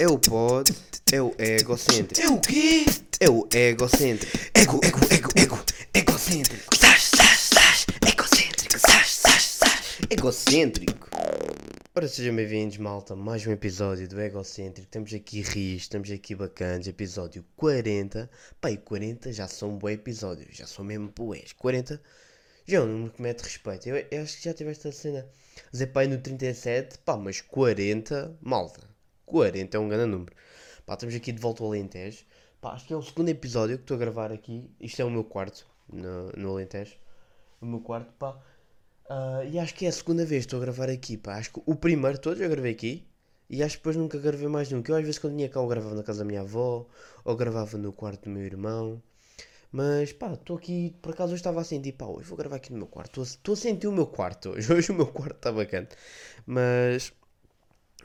É o pod, é o egocêntrico. É o quê? É o egocêntrico. Ego, ego, ego, ego, egocêntrico. Sás, sás, sás, egocêntrico. Sás, sás, sás. Egocêntrico. Ora, sejam bem-vindos, malta. Mais um episódio do Egocêntrico. Estamos aqui rios, estamos aqui bacanas. Episódio 40. Pá, e 40 já são bons episódios. Já são mesmo boés. 40 já é um número que mete respeito. Eu, eu acho que já tiveste a cena. Zé pai no 37, pá, mas 40, malta. 40 é um grande número. Pá, estamos aqui de volta ao Alentejo. Pá, acho que é o segundo episódio que estou a gravar aqui. Isto é o meu quarto no, no Alentejo. O meu quarto, pá. Ah, e acho que é a segunda vez que estou a gravar aqui, pá. Acho que o primeiro todos eu gravei aqui. E acho que depois nunca gravei mais nenhum. Que eu às vezes quando vinha cá eu gravava na casa da minha avó. Ou gravava no quarto do meu irmão. Mas pá, estou aqui, por acaso hoje estava a sentir, pá, hoje vou gravar aqui no meu quarto. Estou a sentir o meu quarto hoje. Hoje o meu quarto está bacana. Mas,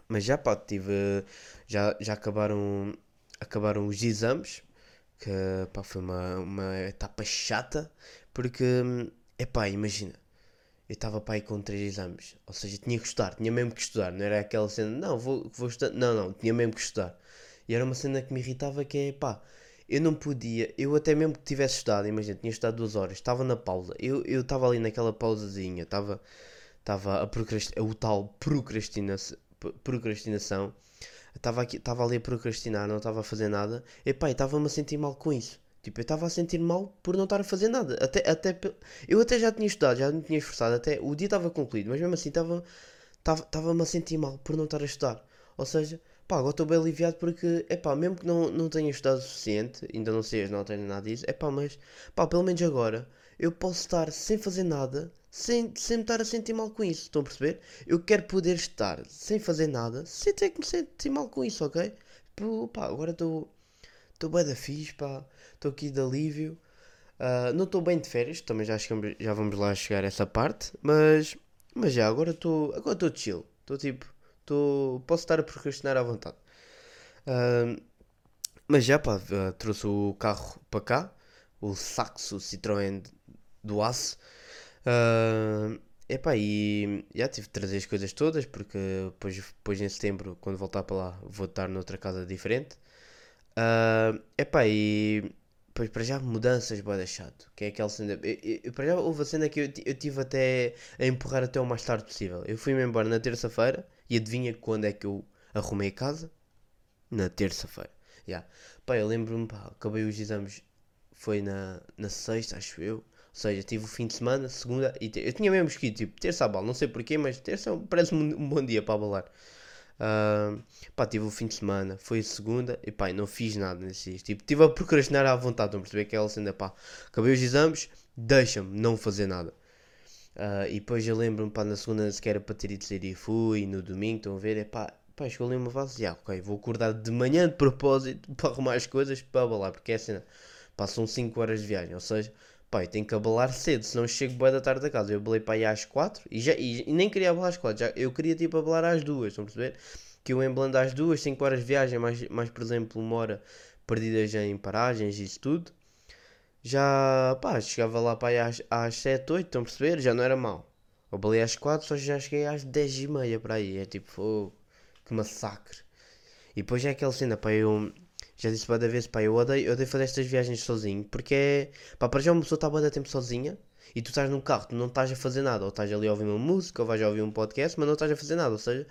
mas já pá, tive, já, já acabaram, acabaram os exames. Que pá, foi uma, uma etapa chata. Porque, é pá, imagina. Eu estava para aí com três exames. Ou seja, tinha que estudar, tinha mesmo que estudar. Não era aquela cena, não, vou, vou estudar. Não, não, tinha mesmo que estudar. E era uma cena que me irritava que é, pá, eu não podia, eu até mesmo que tivesse estudado, imagina, tinha estudado duas horas, estava na pausa, eu estava ali naquela pausazinha, estava estava a procrastinar, o tal procrastina, procrastinação, estava aqui, estava ali a procrastinar, não estava a fazer nada, e pá, estava-me a sentir mal com isso. Tipo, eu estava a sentir mal por não estar a fazer nada. Até, até, eu até já tinha estudado, já me tinha esforçado, até o dia estava concluído, mas mesmo assim estava estava-me a sentir mal por não estar a estudar. Ou seja, pá, agora estou bem aliviado porque, é pá, mesmo que não, não tenha estudado o suficiente, ainda não sei as notas nem nada disso, é pá, mas, pá, pelo menos agora eu posso estar sem fazer nada, sem, sem me estar a sentir mal com isso, estão a perceber? Eu quero poder estar sem fazer nada, sem ter que me sentir mal com isso, ok? Pô, pá, agora estou, estou bem da fixe, pá, estou aqui de alívio. Uh, não estou bem de férias, também já, chegamos, já vamos lá chegar a essa parte, mas, mas já, agora estou agora estou chill, estou tipo Tô, posso estar a procrastinar à vontade. Uh, mas já pá, uh, trouxe o carro para cá, o Saxo Citroën do Aço. Uh, epá, e já tive de trazer as coisas todas, porque depois, depois em setembro, quando voltar para lá, vou estar noutra casa diferente. Uh, epá, e depois para já mudanças boa chato, que é aquela cena. Eu, eu, para já houve a cena que eu, eu tive até a empurrar até o mais tarde possível. Eu fui-me embora na terça-feira e adivinha quando é que eu arrumei a casa? Na terça-feira. Yeah. Pá, eu lembro-me, pá, acabei os exames, foi na, na sexta, acho eu. Seja, tive o fim de semana, segunda e ter... Eu tinha mesmo escrito, tipo, terça a bala, não sei porquê, mas terça parece-me um bom dia para abalar. Uh, pá, tive o fim de semana, foi a segunda e pá, não fiz nada nesse dia. Tipo, tive a procrastinar à vontade, estão a perceber que ela ainda pá, acabei os exames, deixa-me não fazer nada. Uh, e depois eu lembro-me, pá, na segunda sequer era para ter ido sair e fui, e no domingo, estão a ver, é pá, pá, chegou ali uma fase, ah, ok, vou acordar de manhã de propósito para arrumar as coisas para abalar, porque é assim, passam 5 horas de viagem, ou seja, pá, eu tenho que abalar cedo, senão chego boa da tarde da casa. Eu abalei para aí às 4 e, já, e, e, nem queria abalar às 4, já, eu queria tipo abalar às 2, estão a perceber? Que eu embalando às 2, 5 horas de viagem, mais, mais por exemplo, uma hora perdidas em paragens e isso tudo já, pá, chegava lá para aí às, às 7, 8, estão a perceber? Já não era mal. Eu balei às 4, só já cheguei às 10 e meia para aí. É tipo, oh, que massacre. E depois é aquela cena, pá, eu já disse várias vezes, pá, eu odeio, odeio fazer estas viagens sozinho, porque é, pá, para já uma pessoa está a tempo sozinha e tu estás num carro, tu não estás a fazer nada, ou estás ali a ouvir uma música, ou vais a ouvir um podcast, mas não estás a fazer nada, ou seja,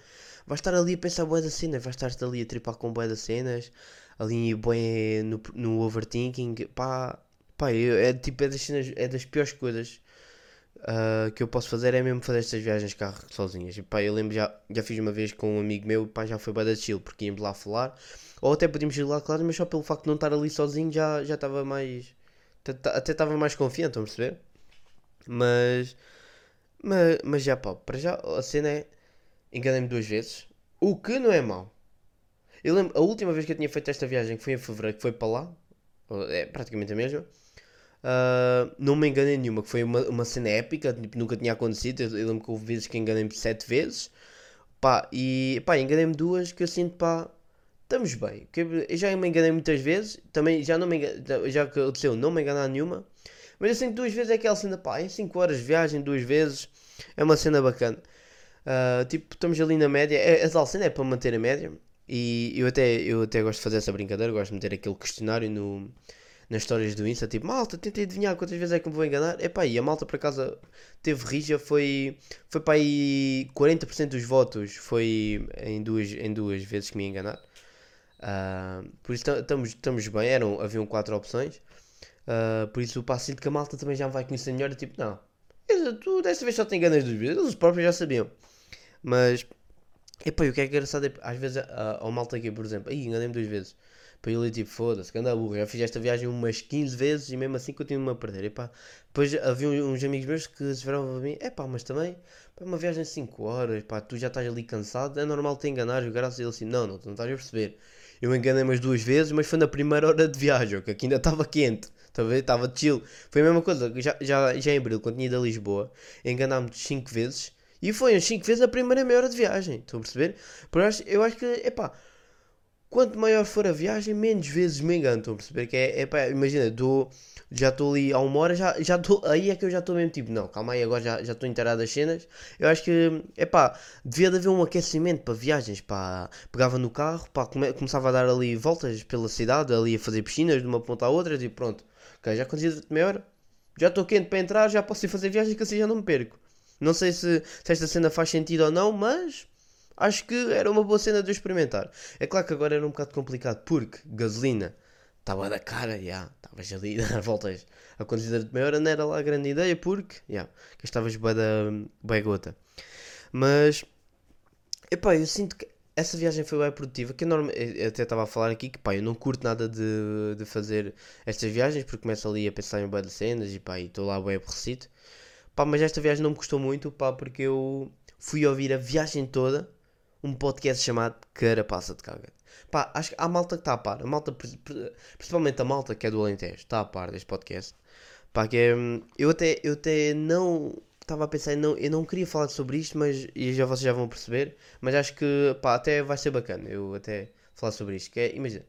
vais estar ali a pensar boé das cenas, vais estar ali a tripar com boé das cenas, ali boé no, no overthinking, pá, Pá, eu, é tipo, é das, cenas, é das piores coisas uh, que eu posso fazer é mesmo fazer estas viagens de carro sozinhas. E, pá, eu lembro já, já fiz uma vez com um amigo meu, pá, já foi bem da chill, porque íamos lá falar. Ou até podíamos ir lá, claro, mas só pelo facto de não estar ali sozinho já estava mais. Até estava mais confiante, estão a perceber? Mas, mas. Mas já, pá, para já a cena é. Enganei-me duas vezes. O que não é mau. Eu lembro, a última vez que eu tinha feito esta viagem, que foi em fevereiro, que foi para lá, é praticamente a mesma. Uh, não me enganei nenhuma, que foi uma, uma cena épica, tipo, nunca tinha acontecido. Eu, eu lembro que houve vezes que enganei-me sete vezes. Pá, e pá, enganei-me duas que eu sinto, pá, estamos bem. Eu já me enganei muitas vezes, também já não me enganei, já aconteceu não me enganar nenhuma. Mas eu duas vezes é aquela cena, pá, em 5 horas de viagem, duas vezes, é uma cena bacana. Uh, tipo, estamos ali na média, é, a tal cena é para manter a média. E eu até, eu até gosto de fazer essa brincadeira, gosto de meter aquele questionário no, nas histórias do Insta, tipo, malta, tentei adivinhar quantas vezes é que me vou enganar. Epá, e a malta por acaso teve rija, foi, foi para aí 40% dos votos foi em duas, em duas vezes que me ia enganar. Ah, por isso estamos, bem, eram, haviam quatro opções. Ah, por isso pá, sinto que a malta também já vai conhecer melhor, tipo, não, tu desta vez só te enganas duas vezes, eles próprios já sabiam. Mas, epá, e o que é engraçado é, às vezes, a- ao malta aqui, por exemplo, aí enganei-me duas vezes. Para ali, tipo, foda-se, que anda burro, já fiz esta viagem umas 15 vezes e mesmo assim continuo-me a perder. Epá, depois havia uns amigos meus que se viravam para mim, epá, mas também, pá, uma viagem de 5 horas, pá, tu já estás ali cansado, é normal te enganares, graças a ele assim, não, não, tu não estás a perceber. Eu enganei-me as duas vezes, mas foi na primeira hora de viagem, que aqui ainda estava quente, ver? Estava chill. Foi a mesma coisa, já, já, já em abril, quando tinha ido a Lisboa, enganámos 5 vezes, e foi as 5 vezes a primeira meia hora de viagem, estão a perceber? Por eu acho, eu acho que, epá, quanto maior for a viagem, menos vezes me engano. Estão a perceber? Que é, é pá, imagina, já estou ali há uma hora, já, já estou, aí é que eu já estou mesmo tipo, não, calma aí, agora já estou inteirado das cenas. Eu acho que, é pá, devia de haver um aquecimento para viagens, pá. Pegava no carro, pá, come- começava a dar ali voltas pela cidade, ali a fazer piscinas de uma ponta à outra, tipo, pronto, já consegui meia hora, já estou quente para entrar, já posso ir fazer viagens que assim já não me perco. Não sei se, se esta cena faz sentido ou não, mas. Acho que era uma boa cena de eu experimentar. É claro que agora era um bocado complicado porque gasolina estava da cara, já. Estavas ali a dar voltas a conduzir de meia hora, não era lá a grande ideia porque, já, gastavas bué da bué gota. Mas, epá, eu sinto que essa viagem foi bem produtiva. Que eu, eu até estava a falar aqui que, pá, eu não curto nada de, de fazer estas viagens porque começo ali a pensar em bué de cenas e, estou lá bué aborrecido. Pá, mas esta viagem não me custou muito, pá, porque eu fui ouvir a viagem toda um podcast chamado Carapaça de Caga. Pá, acho que há malta que está a par. A malta, pri- pri- principalmente a malta que é do Alentejo, está a par deste podcast. Pá, que é, hum, eu até, eu até não estava a pensar, não, eu não queria falar sobre isto, mas e já vocês já vão perceber. Mas acho que, pá, até vai ser bacana eu até falar sobre isto. Que é, imagina,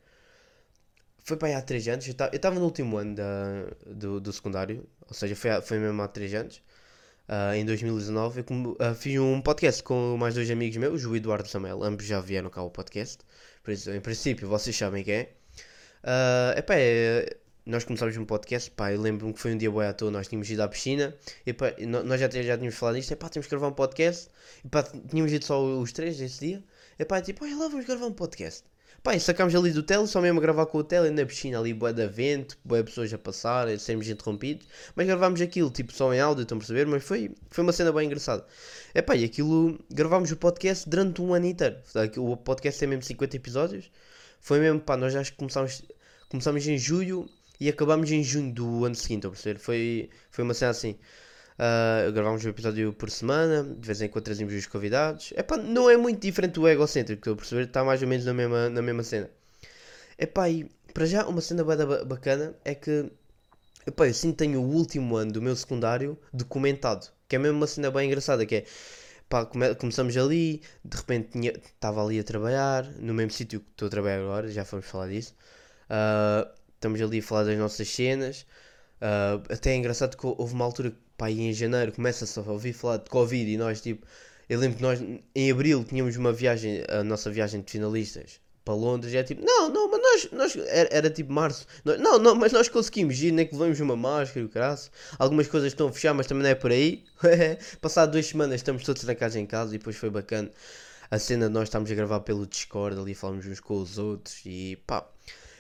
foi para aí há 3 anos, eu estava no último ano da, do, do secundário, ou seja, foi, foi mesmo há 3 anos. Ah, em 2019 eu ah, fiz um podcast com mais dois amigos meus, o Eduardo o Samuel, ambos já vieram cá ao podcast, por isso, em princípio, vocês sabem quem é. Ah, epá, é, nós começámos um podcast, pá, eu lembro-me que foi um dia boi à toa, nós tínhamos ido à piscina, e pá, nó- nós já, já tínhamos falado disto, epá, temos que gravar um podcast, e pá, tínhamos ido só os três esse dia, epá, tipo, olha lá, vamos gravar um podcast. Pá, e sacámos ali do tele, só mesmo a gravar com o tele na piscina ali, bué de vento, bué pessoas a passar, sermos interrompidos, mas gravámos aquilo, tipo, só em áudio, estão a perceber? Mas foi, foi uma cena bem engraçada. É pá, e aquilo, gravámos o podcast durante um ano inteiro. O podcast tem mesmo 50 episódios. Foi mesmo, pá, nós que começámos, começámos em julho e acabámos em junho do ano seguinte, estão a perceber? Foi, foi uma cena assim. Ah, gravámos um episódio por semana, de vez em quando trazíamos os convidados. É pá, não é muito diferente do egocêntrico, estou a perceber? Está mais ou menos na mesma, na mesma cena. É pá, e para já uma cena bacana é que epá, eu sinto tenho o último ano do meu secundário documentado. Que é mesmo uma cena bem engraçada, que é pá, come- começamos ali, de repente estava ali a trabalhar, no mesmo sítio que estou a trabalhar agora, já fomos falar disso. Ah, estamos ali a falar das nossas cenas. Ah, até é engraçado que houve uma altura que pá, em janeiro começa-se a ouvir falar de Covid e nós tipo. Eu lembro que nós em abril tínhamos uma viagem, a nossa viagem de finalistas para Londres, e é tipo, não, não, mas nós, nós era, era tipo março, Nós- não, não, mas nós conseguimos ir, nem que levamos uma máscara e o caraço. Algumas coisas estão a fechar, mas também não é por aí. Passado duas semanas estamos todos trancados em casa e depois foi bacana a cena de nós estarmos a gravar pelo Discord ali, falamos uns com os outros e pá.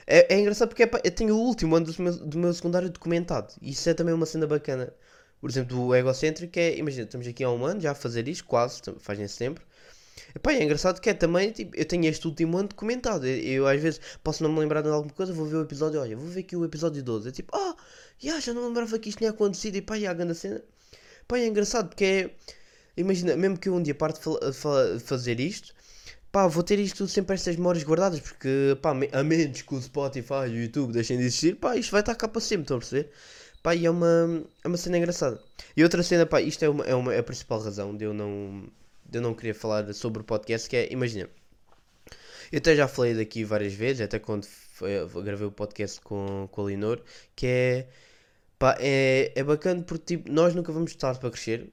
É, é engraçado porque é, pá, eu tenho o último ano do meu, do meu secundário documentado. E isso é também uma cena bacana. Por exemplo, do egocêntrico é, imagina, estamos aqui há um ano já a fazer isto, quase, fazem sempre. Epá, é engraçado que é também, tipo, eu tenho este último ano documentado. Eu, eu, às vezes posso não me lembrar de alguma coisa, vou ver o episódio, olha, vou ver aqui o episódio 12. É tipo, ah, já, já não lembrava que isto tinha acontecido. E pá, e a grande cena. Pá, é engraçado porque é. Imagina, mesmo que eu um dia parte de fazer isto, pá, vou ter isto sempre estas memórias guardadas, porque, pá, a menos que o Spotify e o YouTube deixem de existir, pá, isto vai estar cá para sempre, estão a perceber? Pá, e é uma, é uma cena engraçada. E outra cena, pá, isto é, uma, é, uma, é a principal razão de eu não, de eu não querer falar sobre o podcast, que é, imagina, eu até já falei daqui várias vezes, até quando gravei o podcast com, com a Linor, que é, pá, é, é bacana porque, tipo, nós nunca vamos estar para crescer,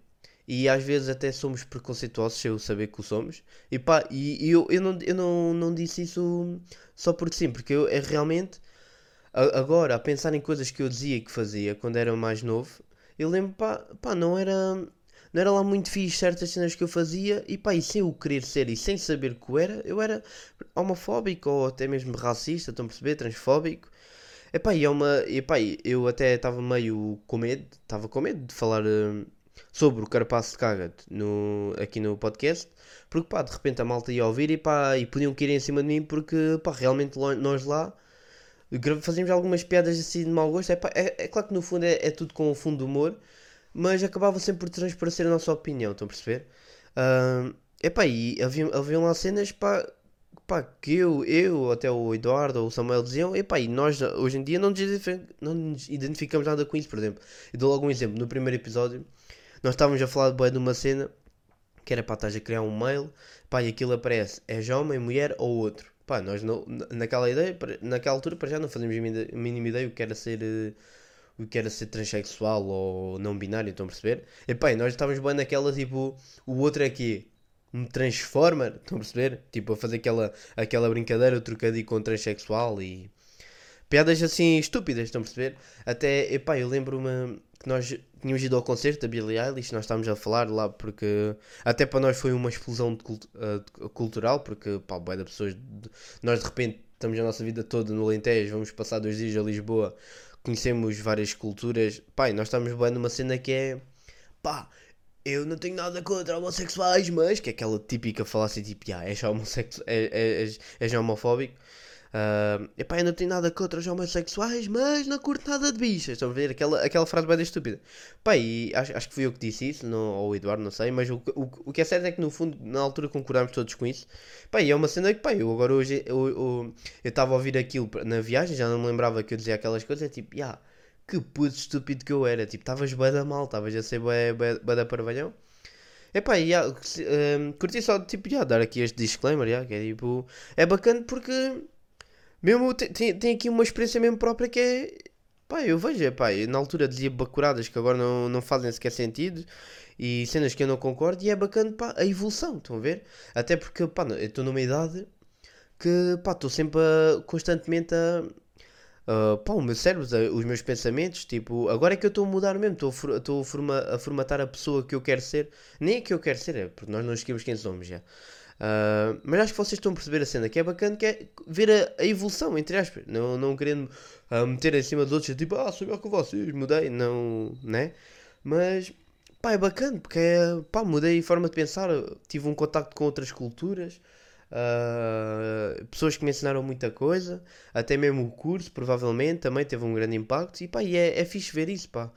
e às vezes até somos preconceituosos sem eu saber que o somos. E pá, e, e eu, eu, não, eu não, não disse isso só porque sim, porque eu é realmente agora a pensar em coisas que eu dizia que fazia quando era mais novo, eu lembro, pá, pá não era, não era lá muito fixe certas cenas que eu fazia e pá, e sem o querer ser e sem saber que eu era, eu era homofóbico ou até mesmo racista, estão a perceber? Transfóbico. Epá, e é uma. Epá, eu até estava meio com medo, estava com medo de falar hum, sobre o Carpaço de Caga no, aqui no podcast, porque pá, de repente a malta ia ouvir e pá, e podiam cair em cima de mim porque pá, realmente nós lá fazíamos algumas piadas assim de mau gosto. Epá, é, é claro que no fundo é, é tudo com um fundo de humor, mas acabava sempre por transparecer a nossa opinião, estão a perceber? Hum, epá, e havia, haviam lá cenas pá, pá, que eu, eu, até o Eduardo ou o Samuel diziam, epá, e nós hoje em dia não nos, não nos identificamos nada com isso, por exemplo. Eu dou logo um exemplo, no primeiro episódio, nós estávamos a falar bué de uma cena, que era pá, estás a criar um mail, pá, e aquilo aparece, és homem, mulher ou outro. Pá, nós não, na- naquela ideia, naquela altura, para já não fazíamos a mínima ideia o que era ser... eh, O que era ser transexual ou não binário, estão a perceber? E pá, nós estávamos bem naquela tipo, o outro é que um transformer, estão a perceber? Tipo, a fazer aquela, aquela brincadeira, o trocadilho com transexual e piadas assim estúpidas, estão a perceber? Até, epá, eu lembro-me que nós tínhamos ido ao concerto da Billie Eilish, nós estávamos a falar lá porque até para nós foi uma explosão de cult- de- cultural, porque pá, bué de pessoas, de- nós de repente estamos a nossa vida toda no Alentejo, vamos passar dois dias a Lisboa, conhecemos várias culturas, pá, nós estamos bem numa cena que é, pá, eu não tenho nada contra homossexuais, mas que é aquela típica falácia tipo, ah, és, homossexu é- é- és, és homofóbico. Ah, epá, eu não tenho nada contra os homossexuais, mas não curto nada de bichas. Estão a ver? Aquela, aquela frase bem estúpida. Pá, e acho, acho que fui eu que disse isso, não, ou o Eduardo, não sei, mas o, o, o que é certo é que no fundo, na altura concordámos todos com isso. Pá, e é uma cena que, pá, eu agora hoje, eu estava a ouvir aquilo na viagem, já não me lembrava que eu dizia aquelas coisas, é tipo, ah, que puto estúpido que eu era. Tipo, estavas bué da mal, estavas a ser bué, bué, bué da parvalhão. Epá, e, ah, se- ehm, curti só, tipo, já, dar aqui este disclaimer, já, que é tipo, é bacana porque mesmo te- tem, tem aqui uma experiência mesmo própria que é, pá, eu vejo, epá, eu na altura dizia bacuradas que agora não, não fazem sequer sentido e cenas que eu não concordo e é bacana, pá, a evolução, estão a ver? Até porque, pá, eu estou numa idade que, pá, estou sempre a- constantemente a pá, o meu cérebro, os meus pensamentos, tipo, agora é que eu estou a mudar mesmo, estou a, for- estou a, forma- a formatar a pessoa que eu quero ser, nem a que eu quero ser, é porque nós não esquecemos quem somos já. Uh, mas acho que vocês estão a perceber a cena, que é bacana, que é ver a, a evolução, entre aspas, não, não querendo uh, meter em cima dos outros, tipo, ah, sou melhor que vocês, mudei, não, né? Mas, pá, é bacana, porque é, pá, mudei a forma de pensar, tive um contacto com outras culturas, uh, pessoas que me ensinaram muita coisa, até mesmo o curso, provavelmente, também teve um grande impacto. E pá, e é, é fixe ver isso, pá.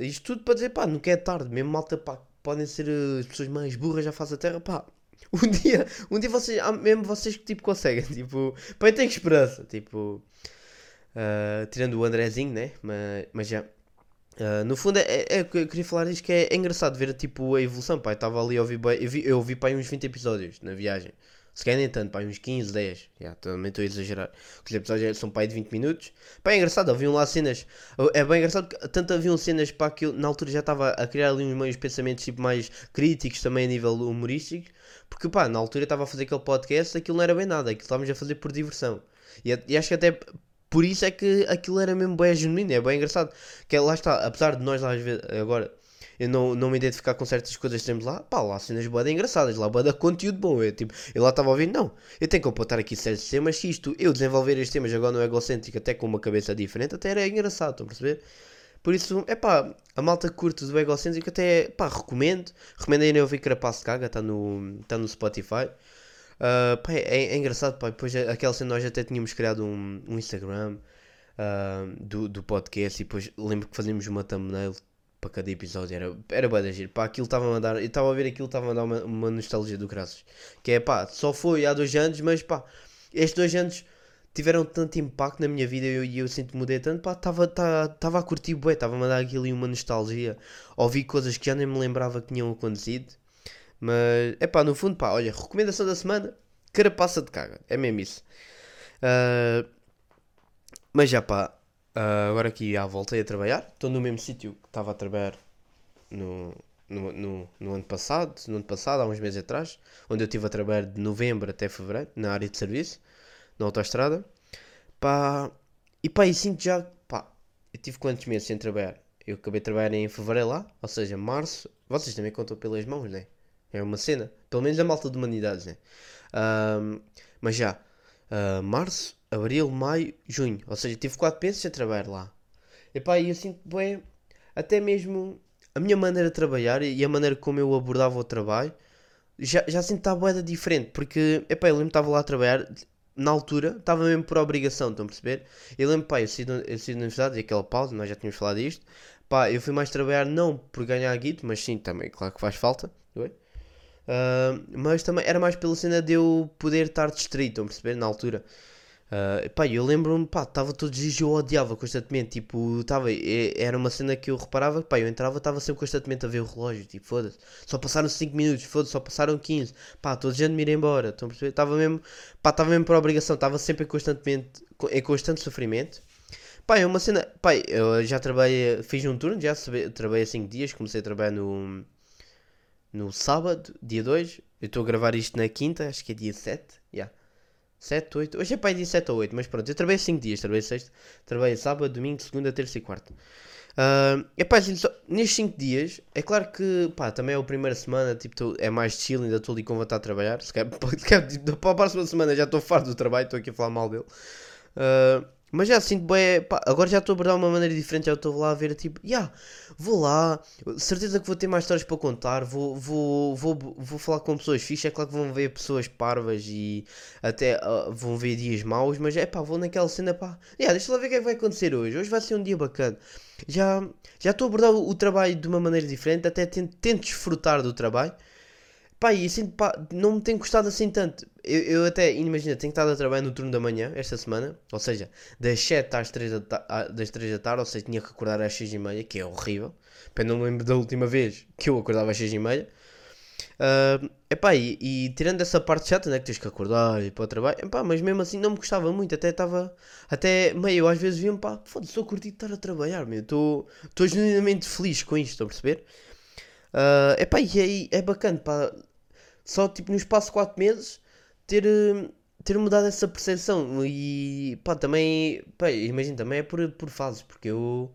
Isto tudo para dizer, pá, nunca é tarde. Mesmo malta, pá, podem ser as pessoas mais burras já faz a terra, pá. Um dia, um dia vocês, há mesmo vocês que tipo conseguem, tipo, pá, eu tenho esperança, tipo, ah, tirando o Andrezinho, né? Mas, mas já. Ah, no fundo, é, é, é eu queria falar isto que é, é engraçado ver tipo, a evolução. Pá, eu estava ali ouvir, bué- eu, vi, eu ouvi pá, uns 20 episódios na viagem. Se calhar nem tanto, pá, uns 15, 10. Já, também estou a exagerar. Os episódios são pá, de 20 minutos. Pá, é engraçado, haviam lá cenas. É bem engraçado porque tanto haviam cenas pá, que eu na altura já estava a criar ali uns meios pensamentos tipo, mais críticos também a nível humorístico. Porque pá, na altura estava a fazer aquele podcast, aquilo não era bem nada, aquilo estávamos a fazer por diversão. E, e acho que até por isso é que aquilo era mesmo bem genuíno, é bem engraçado. Que é, lá está, apesar de nós lá às vezes, agora eu não, não me identificar com certas coisas temos lá, pá, lá cenas boas engraçadas, lá boa conteúdo bom. Eu, tipo, eu lá estava a ouvir, não, eu tenho que apontar aqui certos temas, se isto, eu desenvolver estes temas agora no egocêntrico, até com uma cabeça diferente, até era engraçado, estão a perceber? Por isso, é pá, a malta que curte do egocêntrico até, pá, recomendo. Recomendo ainda ouvir Carapaço de Caga, está no, tá no Spotify. Ah, pá, é, é engraçado, pá, depois é- aquela cena nós até tínhamos criado um, um Instagram ah, do, do podcast e depois lembro que fazíamos uma thumbnail para cada episódio, era, era bué de giro, pá, aquilo estava a mandar, eu estava a ver aquilo, estava a mandar uma, uma nostalgia do graças, que é pá, só foi há dois anos, mas pá, estes dois anos tiveram tanto impacto na minha vida e eu, e eu sinto que mudei tanto, pá, estava tá, a curtir bué, estava a mandar aquilo ali uma nostalgia, ouvi coisas que já nem me lembrava que tinham acontecido, mas, é pá, no fundo, pá, olha, recomendação da semana, carapaça de caga, é mesmo isso. Ah, mas já pá, ah, agora aqui já voltei a trabalhar, estou no mesmo sítio que estava a trabalhar no, no, no, no ano passado, no ano passado, há uns meses atrás, onde eu estive a trabalhar de novembro até fevereiro, na área de serviço, na autoestrada. Pá, e pá, e sinto já, pá, eu tive quantos meses sem trabalhar? Eu acabei de trabalhar em fevereiro lá, ou seja, março. Vocês também contam pelas mãos, né? É uma cena. Pelo menos a malta de humanidades, né? Ahm, mas já, ah, março, abril, maio, junho. Ou seja, tive 4 meses sem trabalhar lá. E pá, e eu sinto bem, até mesmo a minha maneira de trabalhar e a maneira como eu abordava o trabalho, já, já sinto está boeda diferente. Porque, epá, eu lembro que estava lá a trabalhar, na altura, estava mesmo por obrigação, estão a perceber? Eu lembro, pá, eu saí, eu da universidade, e aquela pausa, nós já tínhamos falado disto. Pá, eu fui mais trabalhar não por ganhar guito, mas sim, também, claro que faz falta, não é? Ah, mas também era mais pela cena de eu poder estar distraído, estão a perceber? Na altura. Ah, pá, eu lembro-me, pá, estava todos os dias eu odiava constantemente, tipo, estava, era uma cena que eu reparava, pá, eu entrava, estava sempre constantemente a ver o relógio, tipo, foda-se, só passaram 5 minutos, foda-se, só passaram 15, pá, todos já de me ir embora, estão a perceber? Estava mesmo, pá, estava mesmo por obrigação, estava sempre em constantemente, em constante sofrimento. Pá, é uma cena, pá, eu já trabalhei, fiz um turno, já trabalhei 5 dias, comecei a trabalhar no, no sábado, dia 2, eu estou a gravar isto na quinta, acho que é dia 7, já. 7, 8. Hoje é aí dia 7 ou 8, mas pronto, eu trabalhei 5 dias, trabalhei sexta, trabalhei sábado, domingo, segunda, terça e quarta. Ah, é pá, assim, só- nestes 5 dias, é claro que, pá, também é a primeira semana, tipo, tô- é mais chill, ainda estou ali com vontade de trabalhar. Se calhar, tipo, para a próxima semana já estou farto do trabalho, estou aqui a falar mal dele. Ah, mas já sinto bem, agora já estou a abordar de uma maneira diferente, já estou lá a ver, tipo, yeah, vou lá, certeza que vou ter mais histórias para contar, vou, vou, vou, vou falar com pessoas fixas, é claro que vão ver pessoas parvas e até ah, vão ver dias maus, mas é pá, vou naquela cena, pá, yeah, deixa lá ver o que é que vai acontecer hoje, hoje vai ser um dia bacana. Já já estou a abordar o, o trabalho de uma maneira diferente, até tento, tento desfrutar do trabalho. Pá, e assim, pá, não me tem gostado assim tanto. Eu, eu até, imagina, tenho estado a trabalhar no turno da manhã esta semana, ou seja, das 7 às 3 da, das 3 da tarde, ou seja, tinha que acordar às 6 e meia, que é horrível. Pá, não me lembro da última vez que eu acordava às 6 e meia. Ah, epá, e, e tirando essa parte chata, né, que tens que acordar e ir para o trabalho, epá, mas mesmo assim não me gostava muito, até estava, até meio, às vezes via-me, pá, foda-se, estou a curtir de estar a trabalhar, estou genuinamente feliz com isto, estão a perceber? Ah, epá, e é, é bacana, pá, só tipo no espaço de 4 meses ter, eh, ter mudado essa percepção e pá, também, pá, imagino, também é por, por fases, porque eu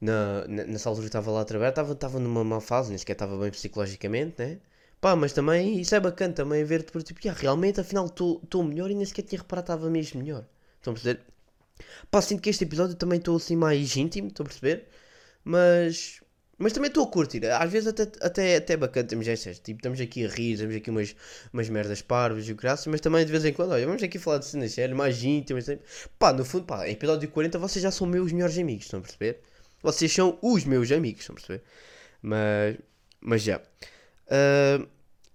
na, na- nessa altura estava lá a trabalhar, estava, estava numa má fase, nem sequer estava bem psicologicamente, né? Pá, mas também isso é bacana também ver depois, tipo, "Ya, realmente afinal estou melhor e nem sequer tinha reparado estava mesmo melhor. Estão a perceber? Pá, sinto que este episódio também estou assim mais íntimo, estão a perceber? Mas. Mas também estou a curtir. Às vezes até, até, até é bacana temos estas. Tipo, estamos aqui a rir, temos aqui umas, umas merdas parvas e o graças, mas também de vez em quando, olha, vamos aqui falar de cenas sérias, mais íntimas. Pá, no fundo, pá, episódio 40 vocês já são meus melhores amigos, estão a perceber? Vocês são os meus amigos, estão a perceber? Mas, mas já. Ah,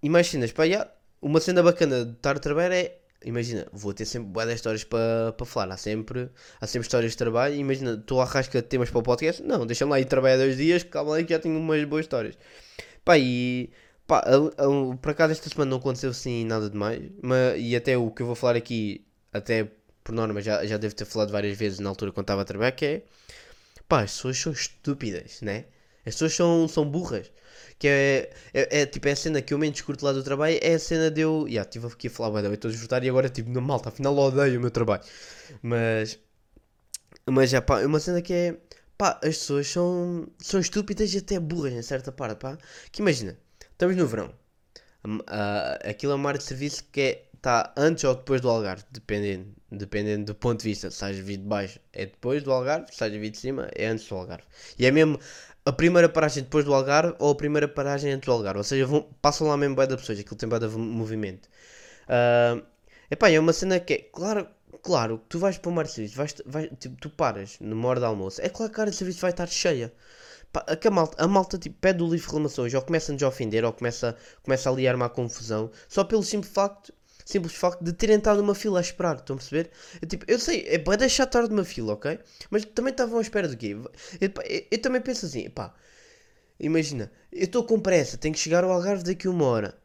e mais cenas, pá, já. Uma cena bacana de estar a trabalhar é, imagina, vou ter sempre boas histórias para para falar. Há sempre, há sempre histórias de trabalho. Imagina, estou à rasca de temas para o podcast. Não, deixa-me lá ir trabalhar dois dias, calma aí que já tenho umas boas histórias. Pá, e pá, a- a- por acaso esta semana não aconteceu assim nada demais. Mas, e até o que eu vou falar aqui, até por norma, já, já devo ter falado várias vezes na altura quando estava a trabalhar, que é pá, as pessoas são estúpidas, né? As pessoas são, são burras. Que é, é, é, tipo, é a cena que eu menos curto lá do trabalho, é a cena de eu. Já, estive aqui a falar, bem, estou a desfrutar e agora, tipo, na malta, afinal odeio o meu trabalho. Mas. Mas já, pá, é uma cena que é. Pá, as pessoas são, são estúpidas e até burras, em certa parte, pá. Que imagina, estamos no verão. Ah, aquilo é uma área de serviço que é, está antes ou depois do Algarve, dependendo, dependendo do ponto de vista. Se estás a vir de baixo é depois do Algarve, se estás a vir de cima é antes do Algarve. E é mesmo a primeira paragem depois do Algarve ou a primeira paragem antes do Algarve. Ou seja, vão, passam lá mesmo bué de pessoas, aquilo tem bué de movimento. Ah, epá, é uma cena que é, claro, claro, tu vais para de serviço, vais, vais, tipo, tu paras numa hora de almoço, é claro que a área de serviço vai estar cheia. Que a malta, a malta tipo, pede o livro de reclamações, ou começa-nos a ofender, ou começa, começa ali a armar confusão, só pelo simples facto, simples facto de terem estado numa fila a esperar, estão a perceber? Eu, tipo, eu sei, é para deixar estar numa fila, ok? Mas também estavam à espera do quê? Eu, eu- eu também penso assim, pá, imagina, eu estou com pressa, tenho que chegar ao Algarve daqui uma hora.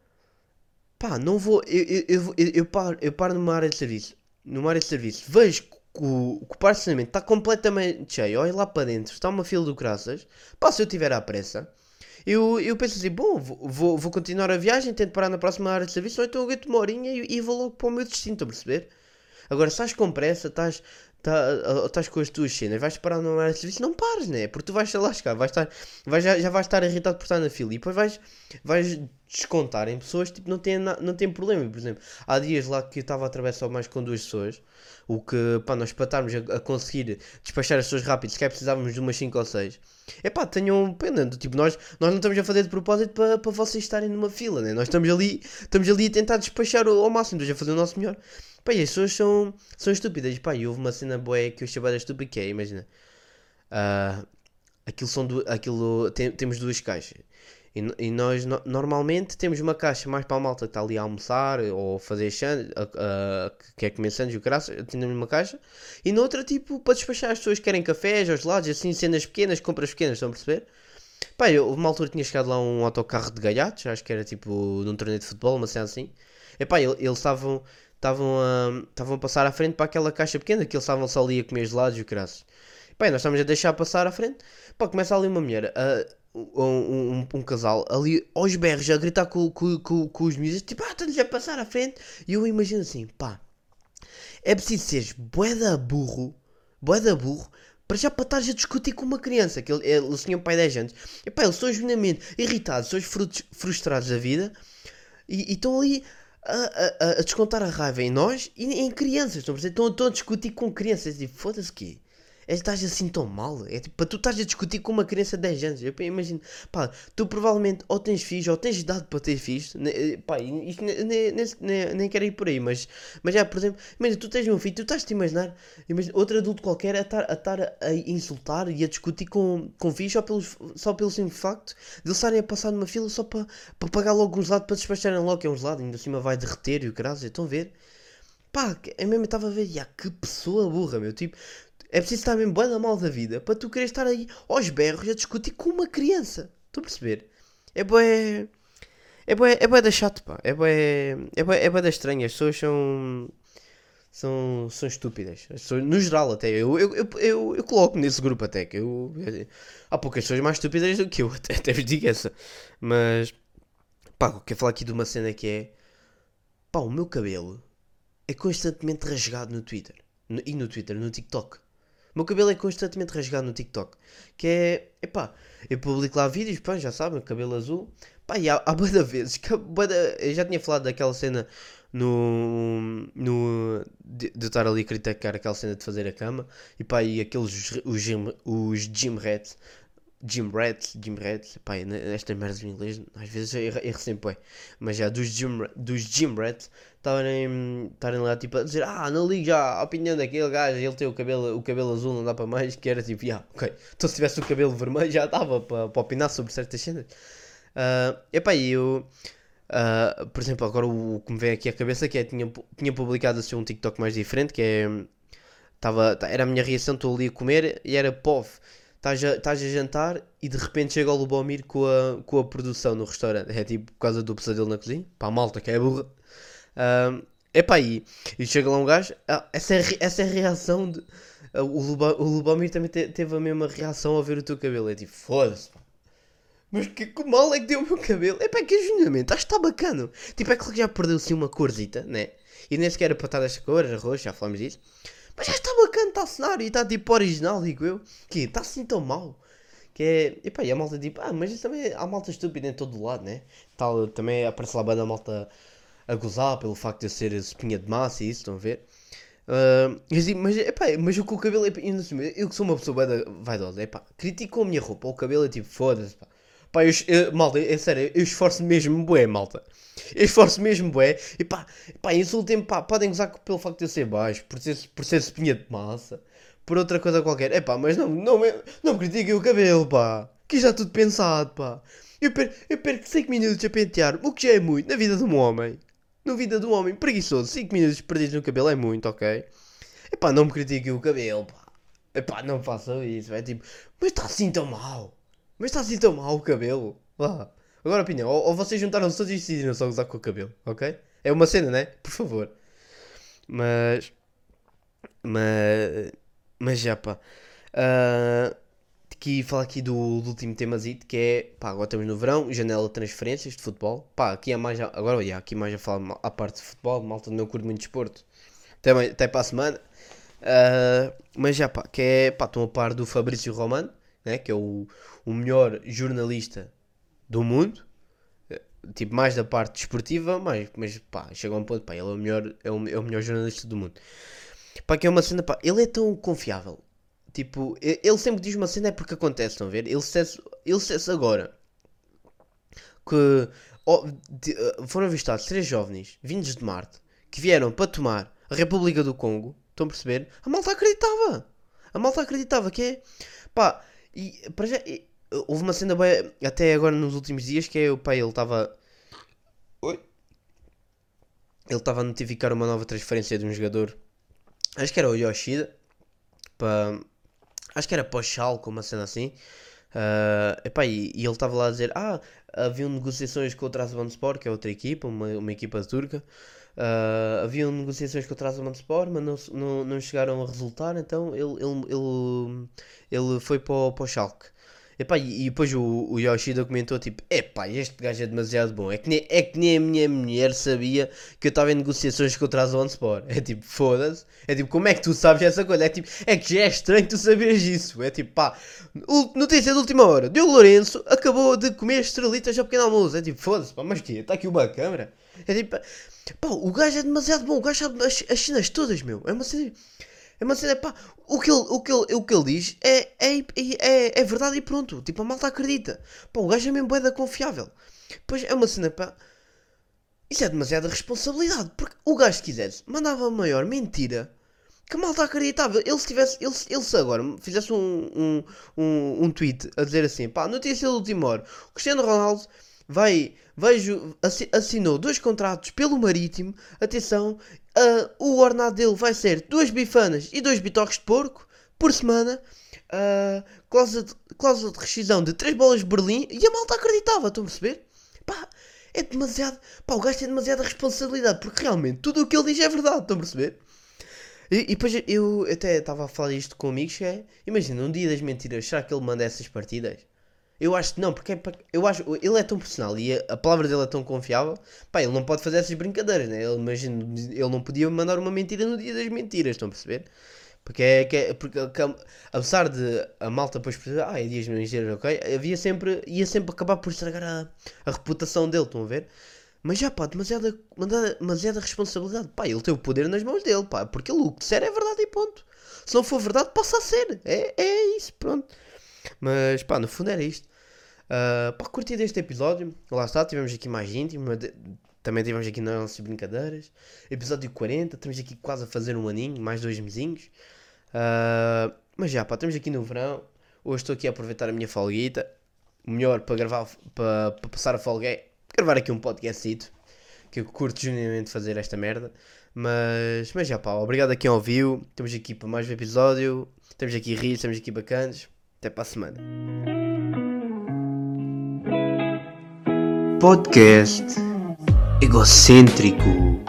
Pá, não vou. Eu, eu, eu, eu, paro, eu paro numa área de serviço. Numa área de serviço. Vejo que o, o estacionamento está completamente cheio. Olha lá para dentro. Está uma fila do graças. Pá, se eu tiver à pressa. Eu, eu penso assim, bom, vou, vou, continuar a viagem, tento parar na próxima área de serviço, ou então eu aguento uma horinha e, e vou logo para o meu destino, estão a perceber? Agora, se estás com pressa, estás, tá- estás com as tuas cenas, vais parar numa área de serviço, não pares, né? Porque tu vais lá chegar, vais estar, vais, já, já vais estar irritado por estar na fila e depois vais, vais descontar em pessoas tipo, não na- não têm problema. Por exemplo, há dias lá que eu estava a atravessar mais com duas pessoas, o que, pá, nós para estarmos a, a conseguir despachar as pessoas rápido, se calhar precisávamos de umas 5 ou 6. É pá, tenham pena, tipo, nós, nós não estamos a fazer de propósito para, para vocês estarem numa fila, né? Nós estamos ali, estamos ali a tentar despachar ao máximo, estamos a fazer o nosso melhor. Pá, as pessoas são, são estúpidas. Pá, e houve uma cena boa que eu bem estúpida que é, imagina. ah, aquilo são aquilo tem- temos duas caixas. E, e nós no- normalmente temos uma caixa mais para a malta que está ali a almoçar ou fazer a- a- que quer comer sandes o graça, temos uma caixa. E noutra, tipo, para despachar as pessoas que querem cafés, aos lados, assim, cenas pequenas, compras pequenas, estão a perceber? Pá, eu, uma altura tinha chegado lá um autocarro de gaiatos, acho que era tipo num torneio de futebol, uma cena assim. E pá, ele- eles estavam estavam a, estavam a passar à frente para aquela caixa pequena, que eles estavam só ali a comer gelados e o. Pá, e nós estamos a deixar passar à frente. Pá, começa ali uma mulher, um, um, um- um casal, ali aos berros, a gritar com, com, com, com os miúdos, tipo, ah, estamos a passar à frente. E eu imagino assim, pá, é preciso seres bué da burro, bué da burro, para já para estares a discutir com uma criança, que ele, ele, eles tinham pai 10 anos. E pá, eles são genuinamente irritados, são frut- frustrados da vida e estão ali a, a- a- descontar a raiva em nós e em crianças. Estão a, estão, estão a discutir com crianças. Tipo, foda-se que estás assim tão mal. É tipo, para tu estás a discutir com uma criança de 10 anos. Eu imagino, pá, tu provavelmente ou tens filhos ou tens idade para ter filhos. Ne- eh, Pá, isto ne- ne- nem, quero ir por aí, mas, mas já, por exemplo, imagina, tu tens um filho, tu estás-te a imaginar, imagina, outro adulto qualquer a estar a, a insultar e a discutir com, com filhos só, pelos, só pelo simples facto de eles estarem a passar numa fila só para, para pagar logo um gelado para despacharem logo, que é um gelado, ainda cima vai derreter e o caralho, estão a ver? Pá, que- eu mesmo estava a ver, ya, que pessoa burra, meu, tipo, é preciso estar bem bué da mal da vida para tu querer estar aí aos berros a discutir com uma criança, estão a perceber? É bué... É bué, é bué da chato, pá. É bué, é bué, é bué da estranha. As pessoas são... São, são estúpidas. As pessoas, no geral, até. Eu, eu, eu, eu, eu coloco nesse grupo até. Que eu, há poucas pessoas mais estúpidas do que eu. Até, até vos digo essa. Mas... Pá, eu quero falar aqui de uma cena que é... Pá, o meu cabelo é constantemente rasgado no Twitter. No- e no Twitter, no TikTok. Meu cabelo é constantemente rasgado no TikTok. Que é. Epá, eu publico lá vídeos, pá, já sabem, cabelo azul. Pá, e há, há de vezes que de- Eu já tinha falado daquela cena no. no de, de estar ali a criticar aquela cena de fazer a cama. E pá, e aqueles. Os gym, os gym rats. Gym rats, gym rats. Pá, e nestas merdas em inglês, às vezes erro, sempre, pá. Mas já, dos gym, dos gym rats estarem lá tipo a dizer ah não ligo já a opinião daquele gajo ele tem o cabelo o cabelo azul não dá para mais que era tipo ah ok então se tivesse o cabelo vermelho já dava para, opinar sobre certas cenas uh, epá e eu ah, por exemplo agora o, que me vem aqui à cabeça que é tinha, tinha publicado assim um TikTok mais diferente que é tava, era a minha reação estou ali a comer e era pof estás a, a jantar e de repente chega o Lubomir com a, com a produção no restaurante é tipo por causa do pesadelo na cozinha para a malta que é burra é epá, e chega lá um gajo, ah, essa, é, essa é reação de. ah, o, o Lubomir também te- teve a mesma reação ao ver o teu cabelo. É tipo, foda-se. Mas que, que mal é que deu o meu cabelo? É que genuinamente, acho que está bacana. Tipo, é claro que já perdeu assim uma corzita, né? E nem sequer para estar desta cor, era roxo, já falamos disso. Mas já está bacana, está a cenário e está tipo original, digo eu. Que está assim tão mal. Que é. Epá, e a malta tipo, ah, mas também há malta estúpida em todo lado, né? Tal, também aparece lá a malta a gozar pelo facto de eu ser espinha de massa e isso, estão a ver? Ah, mas, mas, epá, mas o que o cabelo é. assim, Eu que sou uma pessoa vaidosa, epá, critico a minha roupa, o cabelo é tipo, foda-se, pá. Pá, eu, eu- malta, é sério, eu esforço mesmo bué, malta. Eu esforço mesmo bué. E pá, pá insultem-me, pá, podem gozar pelo facto de eu ser baixo, por ser, por ser espinha de massa, por outra coisa qualquer. É pá, mas não, não, não me critiquem o cabelo, pá. Que já tudo pensado, pá. Eu perco, eu perco 5 minutos a pentear, o que já é muito na vida de um homem. Na vida um homem preguiçoso, 5 minutos perdidos no cabelo é muito, ok? Epá, não me critiquem o cabelo, pá. Epá, não façam isso, é tipo, mas está assim tão mal. Mas está assim tão mal o cabelo. Vá. Agora opinião, ou, ou vocês juntaram-se todos e decidiram só usar com o cabelo, ok? É uma cena, né? Por favor. Mas. Mas. Mas já pá. Ah, aqui falar aqui do, do último temazito que é, pá, agora estamos no verão, janela de transferências de futebol. Pá, aqui é mais, a- agora olha, aqui mais a falar à parte de futebol, malta não curto muito desporto. Até, mai- até para a semana. Ah, mas já pá, que é, pá, estão a par do Fabrício Romano, né, que é o, o melhor jornalista do mundo. Eh, Tipo, mais da parte desportiva, mas, mas pá, chega a um ponto, pá, ele é o melhor, é o, é o melhor jornalista do mundo. Pá, que é uma cena, pá, ele é tão confiável. Tipo, ele sempre diz uma cena é porque acontece, estão a ver? Ele dissesse, ele agora que oh, de- eh, foram avistados três jovens vindos de Marte que vieram para tomar a República do Congo. Estão a perceber? A malta acreditava. A malta acreditava que é. Pá, e para já. e, houve uma cena bem, até agora nos últimos dias que é o pai, ele estava. Oi? Ele estava a notificar uma nova transferência de um jogador. Acho que era o Yoshida. Para, acho que era para o Schalke, uma cena assim. Ah, epá, e, e ele estava lá a dizer: Ah, haviam negociações com o Trabzonspor, que é outra equipa, uma, uma equipa turca. Ah, haviam negociações com o Trabzonspor, mas não, não, não chegaram a resultar. Então ele, ele, ele, ele foi para o, para o Schalke. Epá, e, e depois o, o Yoshida comentou tipo, epá, este gajo é demasiado bom. É que, nem, é que nem a minha mulher sabia que eu estava em negociações com o Trabzonspor. É tipo, foda-se. É tipo, como é que tu sabes essa coisa? É tipo, é que já é estranho tu saberes isso. É tipo, pá, notícia de última hora. Diogo Lourenço acabou de comer estrelitas ao pequeno almoço. É tipo, foda-se, pá, mas que Está aqui uma câmera. É tipo, pá, o gajo é demasiado bom. O gajo sabe as, as todas, meu. É uma cena... É uma cena, pá, o que ele, o que ele, o que ele diz é, é, é, é verdade e pronto. Tipo, a malta acredita. Pá, o gajo é mesmo bué da confiável. Pois é uma cena, pá, isso é demasiada responsabilidade. Porque o gajo, se quisesse, mandava a maior mentira que a malta acreditava. Ele se tivesse, ele, ele se agora fizesse um, um, um, um tweet a dizer assim, pá, notícia de última hora, Cristiano Ronaldo vai, vejo, assi- assinou dois contratos pelo Marítimo, atenção, ah, o ordenado dele vai ser duas bifanas e dois bitoques de porco por semana, ah, cláusula, de, cláusula de rescisão de três bolas de Berlim, e a malta acreditava, estão a perceber? Pá, é demasiado, pá, o gajo tem demasiada responsabilidade, porque realmente tudo o que ele diz é verdade, estão a perceber? E, e depois eu até estava a falar isto com amigos, é, imagina, um dia das mentiras, será que ele manda essas partidas? Eu acho que não, porque é eu acho, ele é tão personal e a, a palavra dele é tão confiável, pá, ele não pode fazer essas brincadeiras, né? Ele, imagina, ele não podia mandar uma mentira no dia das mentiras, estão a perceber? Porque é que é, porque que a- apesar de a malta depois perceber, ah, é dias de mentiras, ok? Havia sempre, ia sempre acabar por estragar a, a reputação dele, estão a ver? Mas já pá, demasiada, demasiada responsabilidade. Pá, ele tem o poder nas mãos dele, pá, porque ele o que disser é verdade e ponto. Se não for verdade, passa a ser. É, é isso, pronto. Mas pá, no fundo era isto. Ah, pá, curti deste episódio. Lá está, tivemos aqui mais íntimo. Também tivemos aqui nas nossas brincadeiras. Episódio 40, estamos aqui quase a fazer um aninho, mais dois mesinhos. Ah, mas já, pá, estamos aqui no verão. Hoje estou aqui a aproveitar a minha folguita. Melhor para gravar, para, para passar a folga é gravar aqui um podcastito. Que eu curto genuinamente fazer esta merda. Mas, mas já pá, obrigado a quem ouviu. Estamos aqui para mais um episódio. Estamos aqui rir, estamos aqui bacanas. Até para a semana. Podcast egocêntrico.